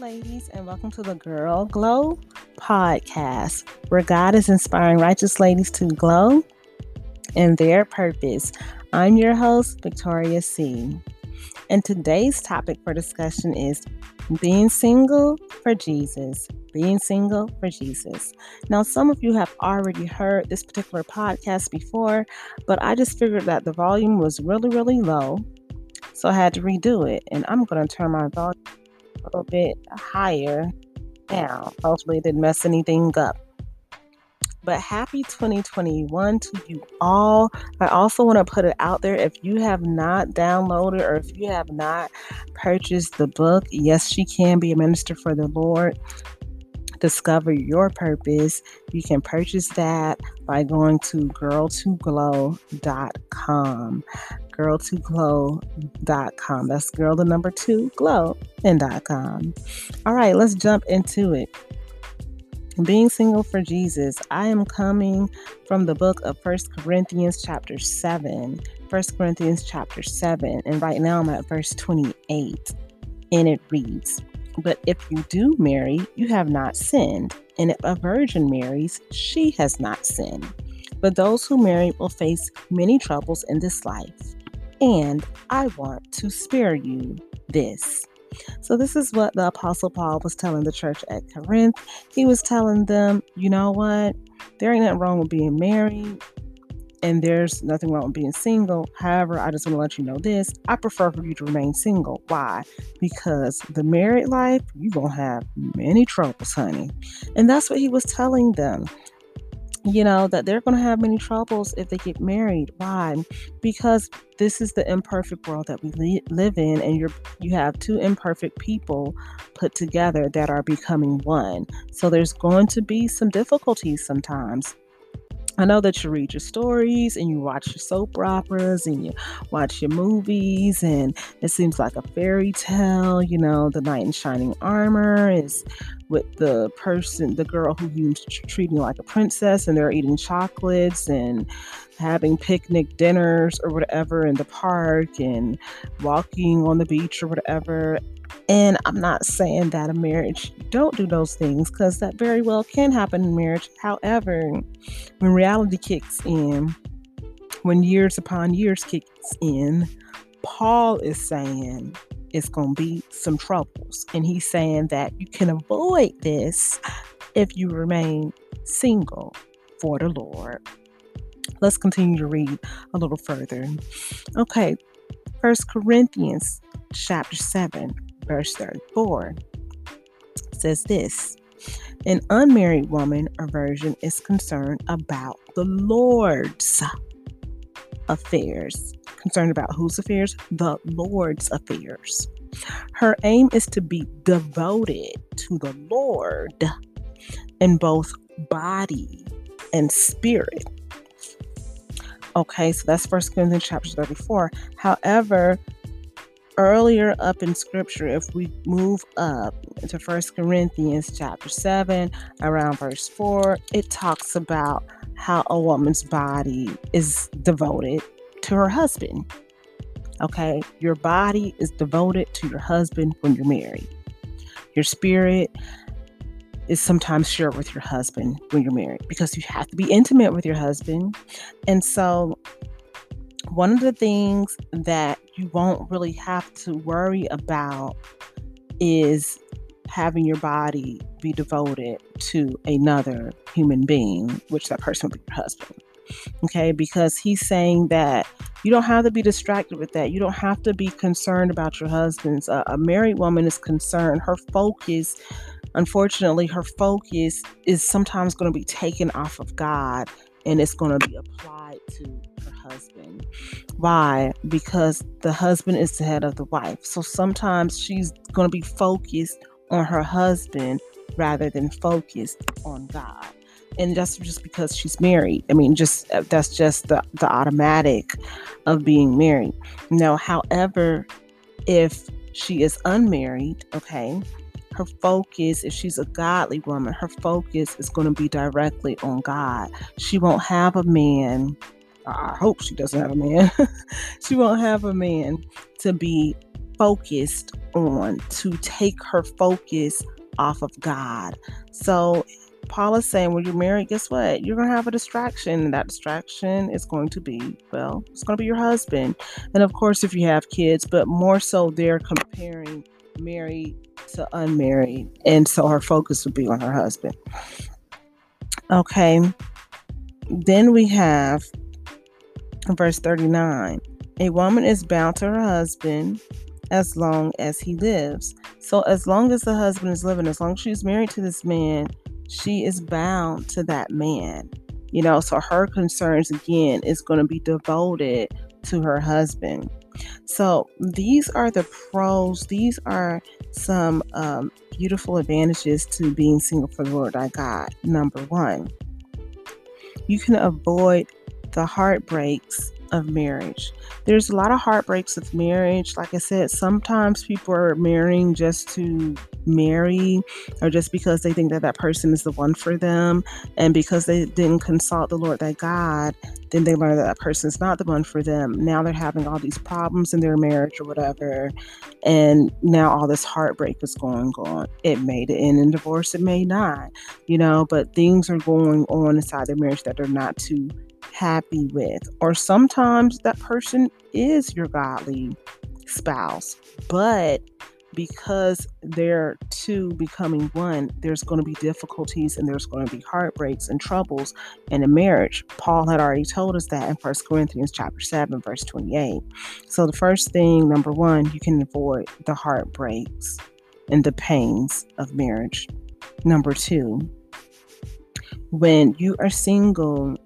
ladies, and welcome to the Girl Glow podcast, where God is inspiring righteous ladies to glow in their purpose. I'm your host, Victoria C. And today's topic for discussion is being single for Jesus. Being single for Jesus. Now, some of you have already heard this particular podcast before, but I just figured that the volume was really, really low. So I had to redo it. And I'm going to turn my volume a little bit higher now. Hopefully, it didn't mess anything up. But happy 2021 to you all. I also want to put it out there if you have not downloaded or if you have not purchased the book, Yes, She Can Be a Minister for the Lord. Discover your purpose. You can purchase that by going to girl2glow.com girl2glow.com. That's girl the number two glow and .com. All right, let's jump into it. Being single for Jesus. I am coming from the book of First Corinthians chapter 7. First Corinthians chapter 7. And right now I'm at verse 28. And it reads, But if you do marry, you have not sinned. And if a virgin marries, she has not sinned. But those who marry will face many troubles in this life and I want to spare you this. So, this is what the Apostle Paul was telling the church at Corinth. He was telling them, you know what? There ain't nothing wrong with being married, and there's nothing wrong with being single. However, I just want to let you know this I prefer for you to remain single. Why? Because the married life, you're going to have many troubles, honey. And that's what he was telling them you know that they're going to have many troubles if they get married. Why? Because this is the imperfect world that we li- live in and you're you have two imperfect people put together that are becoming one. So there's going to be some difficulties sometimes I know that you read your stories and you watch your soap operas and you watch your movies, and it seems like a fairy tale. You know, the knight in shining armor is with the person, the girl who you treating like a princess, and they're eating chocolates and having picnic dinners or whatever in the park and walking on the beach or whatever. And I'm not saying that a marriage don't do those things because that very well can happen in marriage. However, when reality kicks in, when years upon years kicks in, Paul is saying it's going to be some troubles. And he's saying that you can avoid this if you remain single for the Lord. Let's continue to read a little further. Okay, First Corinthians chapter 7, verse 34 says this An unmarried woman or virgin is concerned about the Lord's affairs. Concerned about whose affairs? The Lord's affairs. Her aim is to be devoted to the Lord in both body and spirit. Okay, so that's First Corinthians chapter 34. However, earlier up in scripture, if we move up to First Corinthians chapter 7, around verse 4, it talks about how a woman's body is devoted to her husband. Okay, your body is devoted to your husband when you're married. Your spirit is sometimes shared with your husband when you're married because you have to be intimate with your husband. And so, one of the things that you won't really have to worry about is having your body be devoted to another human being, which that person would be your husband. Okay, because he's saying that you don't have to be distracted with that. You don't have to be concerned about your husband's. A married woman is concerned. Her focus unfortunately, her focus is sometimes going to be taken off of God and it's going to be applied to her husband. Why? Because the husband is the head of the wife. So sometimes she's going to be focused on her husband rather than focused on God. And that's just because she's married. I mean, just uh, that's just the, the automatic of being married. Now, however, if she is unmarried, okay, her focus, if she's a godly woman, her focus is going to be directly on God. She won't have a man. I hope she doesn't have a man. she won't have a man to be focused on to take her focus off of God. So Paul is saying, when you're married, guess what? You're going to have a distraction. And that distraction is going to be, well, it's going to be your husband. And of course, if you have kids, but more so, they're comparing married to unmarried. And so her focus would be on her husband. Okay. Then we have verse 39 A woman is bound to her husband as long as he lives. So, as long as the husband is living, as long as she's married to this man, she is bound to that man. You know, so her concerns again is going to be devoted to her husband. So these are the pros. These are some um, beautiful advantages to being single for the Lord thy God. Number one, you can avoid the heartbreaks of marriage. There's a lot of heartbreaks of marriage. Like I said, sometimes people are marrying just to marry or just because they think that that person is the one for them. And because they didn't consult the Lord thy God, then they learn that that person is not the one for them. Now they're having all these problems in their marriage or whatever. And now all this heartbreak is going on. It may end in divorce, it may not, you know, but things are going on inside their marriage that they're not too happy with. Or sometimes that person is your godly spouse, but because they're two becoming one, there's going to be difficulties and there's going to be heartbreaks and troubles in a marriage. Paul had already told us that in First Corinthians chapter 7, verse 28. So the first thing, number one, you can avoid the heartbreaks and the pains of marriage. Number two, when you are single,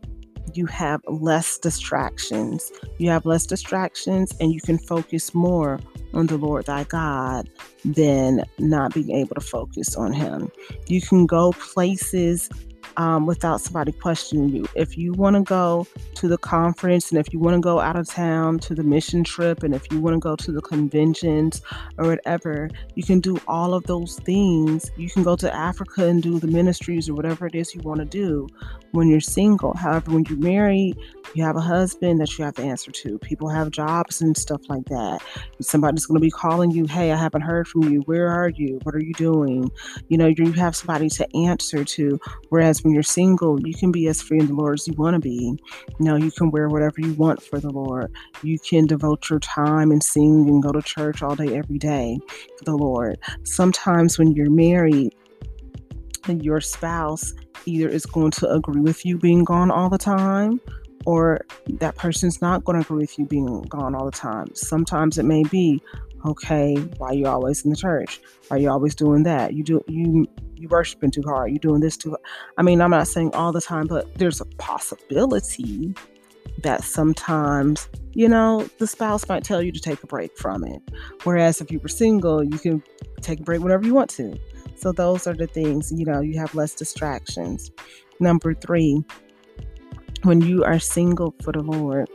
you have less distractions. You have less distractions and you can focus more on the Lord thy God than not being able to focus on Him. You can go places um, without somebody questioning you. If you want to go to the conference and if you want to go out of town to the mission trip and if you want to go to the conventions or whatever, you can do all of those things. You can go to Africa and do the ministries or whatever it is you want to do when you're single. However, when you're married, you have a husband that you have to answer to. People have jobs and stuff like that. Somebody's going to be calling you, hey, I haven't heard from you. Where are you? What are you doing? You know, you have somebody to answer to. Whereas when you're single, you can be as free in the Lord as you want to be. You know, you can wear whatever you want for the Lord. You can devote your time and sing and go to church all day, every day for the Lord. Sometimes when you're married, your spouse either is going to agree with you being gone all the time or that person's not going to agree with you being gone all the time. Sometimes it may be, okay, why are you always in the church? Are you always doing that? You do you you worshiping too hard. You doing this too. Hard. I mean, I'm not saying all the time, but there's a possibility that sometimes, you know, the spouse might tell you to take a break from it. Whereas if you were single, you can take a break whenever you want to. So those are the things, you know, you have less distractions. Number three, when you are single for the Lord,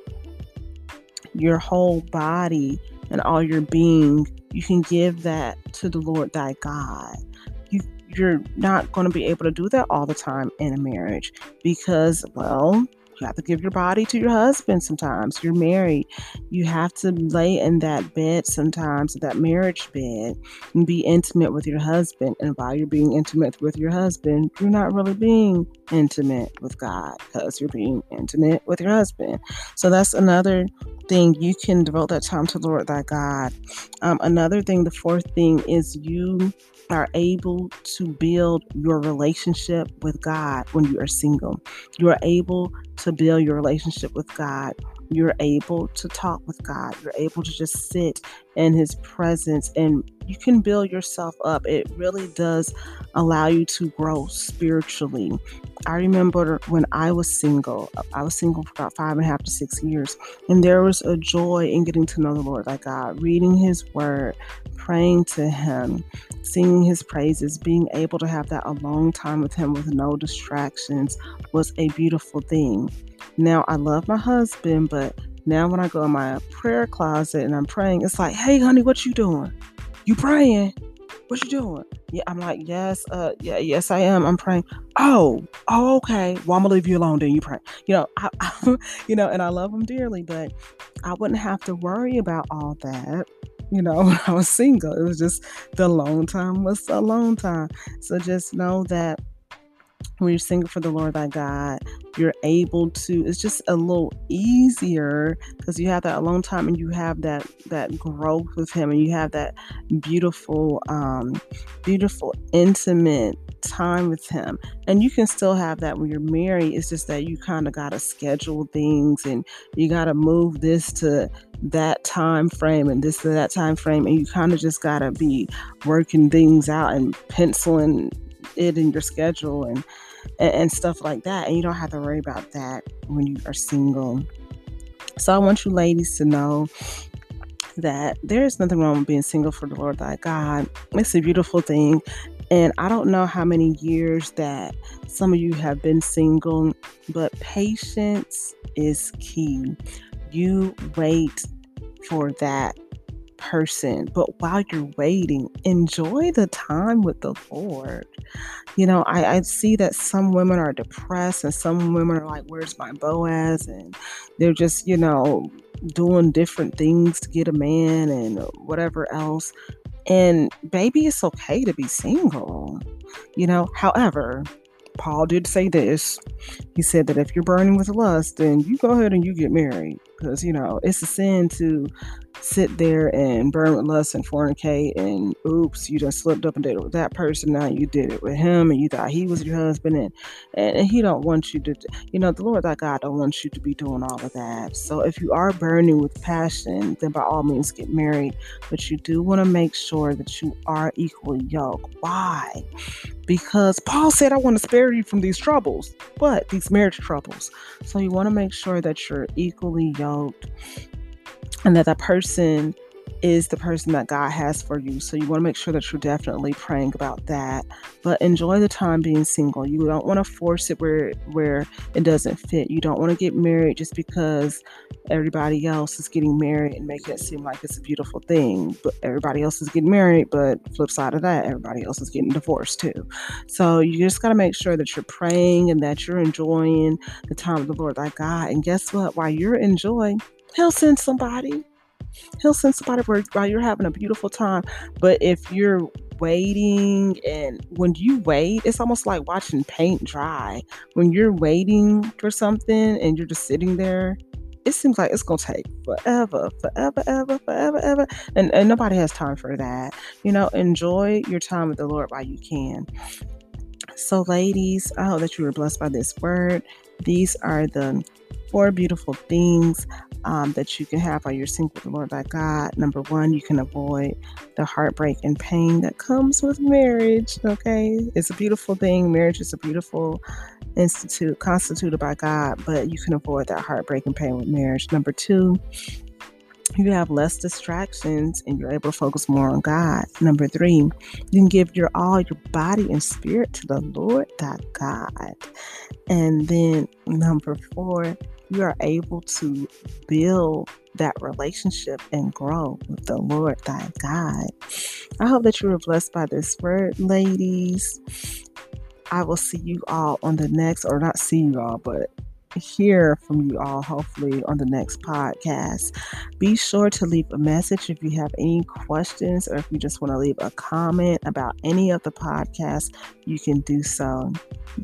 your whole body and all your being, you can give that to the Lord thy God you're not going to be able to do that all the time in a marriage because, well, you have to give your body to your husband sometimes. You're married. You have to lay in that bed sometimes, that marriage bed, and be intimate with your husband. And while you're being intimate with your husband, you're not really being intimate with God because you're being intimate with your husband. So that's another thing. You can devote that time to Lord thy God. Um, another thing, the fourth thing is you are able to build your relationship with God when you are single. You are able to build your relationship with God. You're able to talk with God. You're able to just sit in His presence and you can build yourself up. It really does allow you to grow spiritually. I remember when I was single, I was single for about five and a half to six years, and there was a joy in getting to know the Lord like God, reading His Word, praying to Him, singing His praises, being able to have that alone time with Him with no distractions was a beautiful thing. Now, I love my husband, but now when I go in my prayer closet and I'm praying, it's like, hey, honey, what you doing? You praying? What you doing? Yeah, I'm like, yes, uh, yeah, yes, I am. I'm praying. Oh, oh, okay. Well, I'm gonna leave you alone. Then you pray. You know, I, I, you know, and I love him dearly, but I wouldn't have to worry about all that you know, when I was single. It was just the long time was a long time. So just know that when you're singing for the Lord thy God, you're able to, it's just a little easier because you have that alone time and you have that that growth with him and you have that beautiful, um, beautiful, intimate time with him. And you can still have that when you're married. It's just that you kind of gotta schedule things and you gotta move this to that time frame and this to that time frame and you kind of just gotta be working things out and penciling it in your schedule and, and, and stuff like that. And you don't have to worry about that when you are single. So I want you ladies to know that there is nothing wrong with being single for the Lord thy God. It's a beautiful thing. And I don't know how many years that some of you have been single, but patience is key. You wait for that person. But while you're waiting, enjoy the time with the Lord. You know, I, I see that some women are depressed and some women are like, Where's my Boaz? And they're just, you know, doing different things to get a man and whatever else. And baby, it's okay to be single. You know, however, Paul did say this. He said that if you're burning with lust, then you go ahead and you get married. Because, you know, it's a sin to sit there and burn with lust and fornicate and oops, you just slipped up and did it with that person. Now you did it with him and you thought he was your husband and, and, and he don't want you to, you know, the Lord thy God don't want you to be doing all of that. So if you are burning with passion, then by all means get married. But you do want to make sure that you are equally yoked. Why? Because Paul said, I want to spare you from these troubles, but these marriage troubles. So you want to make sure that you're equally yoked and that that person is the person that God has for you. So you want to make sure that you're definitely praying about that. But enjoy the time being single. You don't want to force it where where it doesn't fit. You don't want to get married just because everybody else is getting married and making it seem like it's a beautiful thing. But everybody else is getting married, but flip side of that, everybody else is getting divorced too. So you just got to make sure that you're praying and that you're enjoying the time of the Lord thy God. And guess what? While you're enjoying He'll send somebody. He'll send somebody word while you're having a beautiful time. But if you're waiting and when you wait, it's almost like watching paint dry. When you're waiting for something and you're just sitting there, it seems like it's gonna take forever, forever, ever, forever, ever. And, and nobody has time for that. You know, enjoy your time with the Lord while you can. So, ladies, I hope that you were blessed by this word. These are the four beautiful things um, that you can have while you're single with the Lord thy God. Number one, you can avoid the heartbreak and pain that comes with marriage. Okay, it's a beautiful thing. Marriage is a beautiful institute constituted by God, but you can avoid that heartbreak and pain with marriage. Number two, you have less distractions and you're able to focus more on God. Number three, you can give your all, your body and spirit to the Lord thy God. And then number four, you are able to build that relationship and grow with the Lord thy God. I hope that you were blessed by this word, ladies. I will see you all on the next, or not see you all, but hear from you all hopefully on the next podcast. Be sure to leave a message if you have any questions or if you just want to leave a comment about any of the podcasts, you can do so.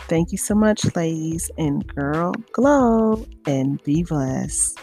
Thank you so much, ladies, and girl, glow and be blessed.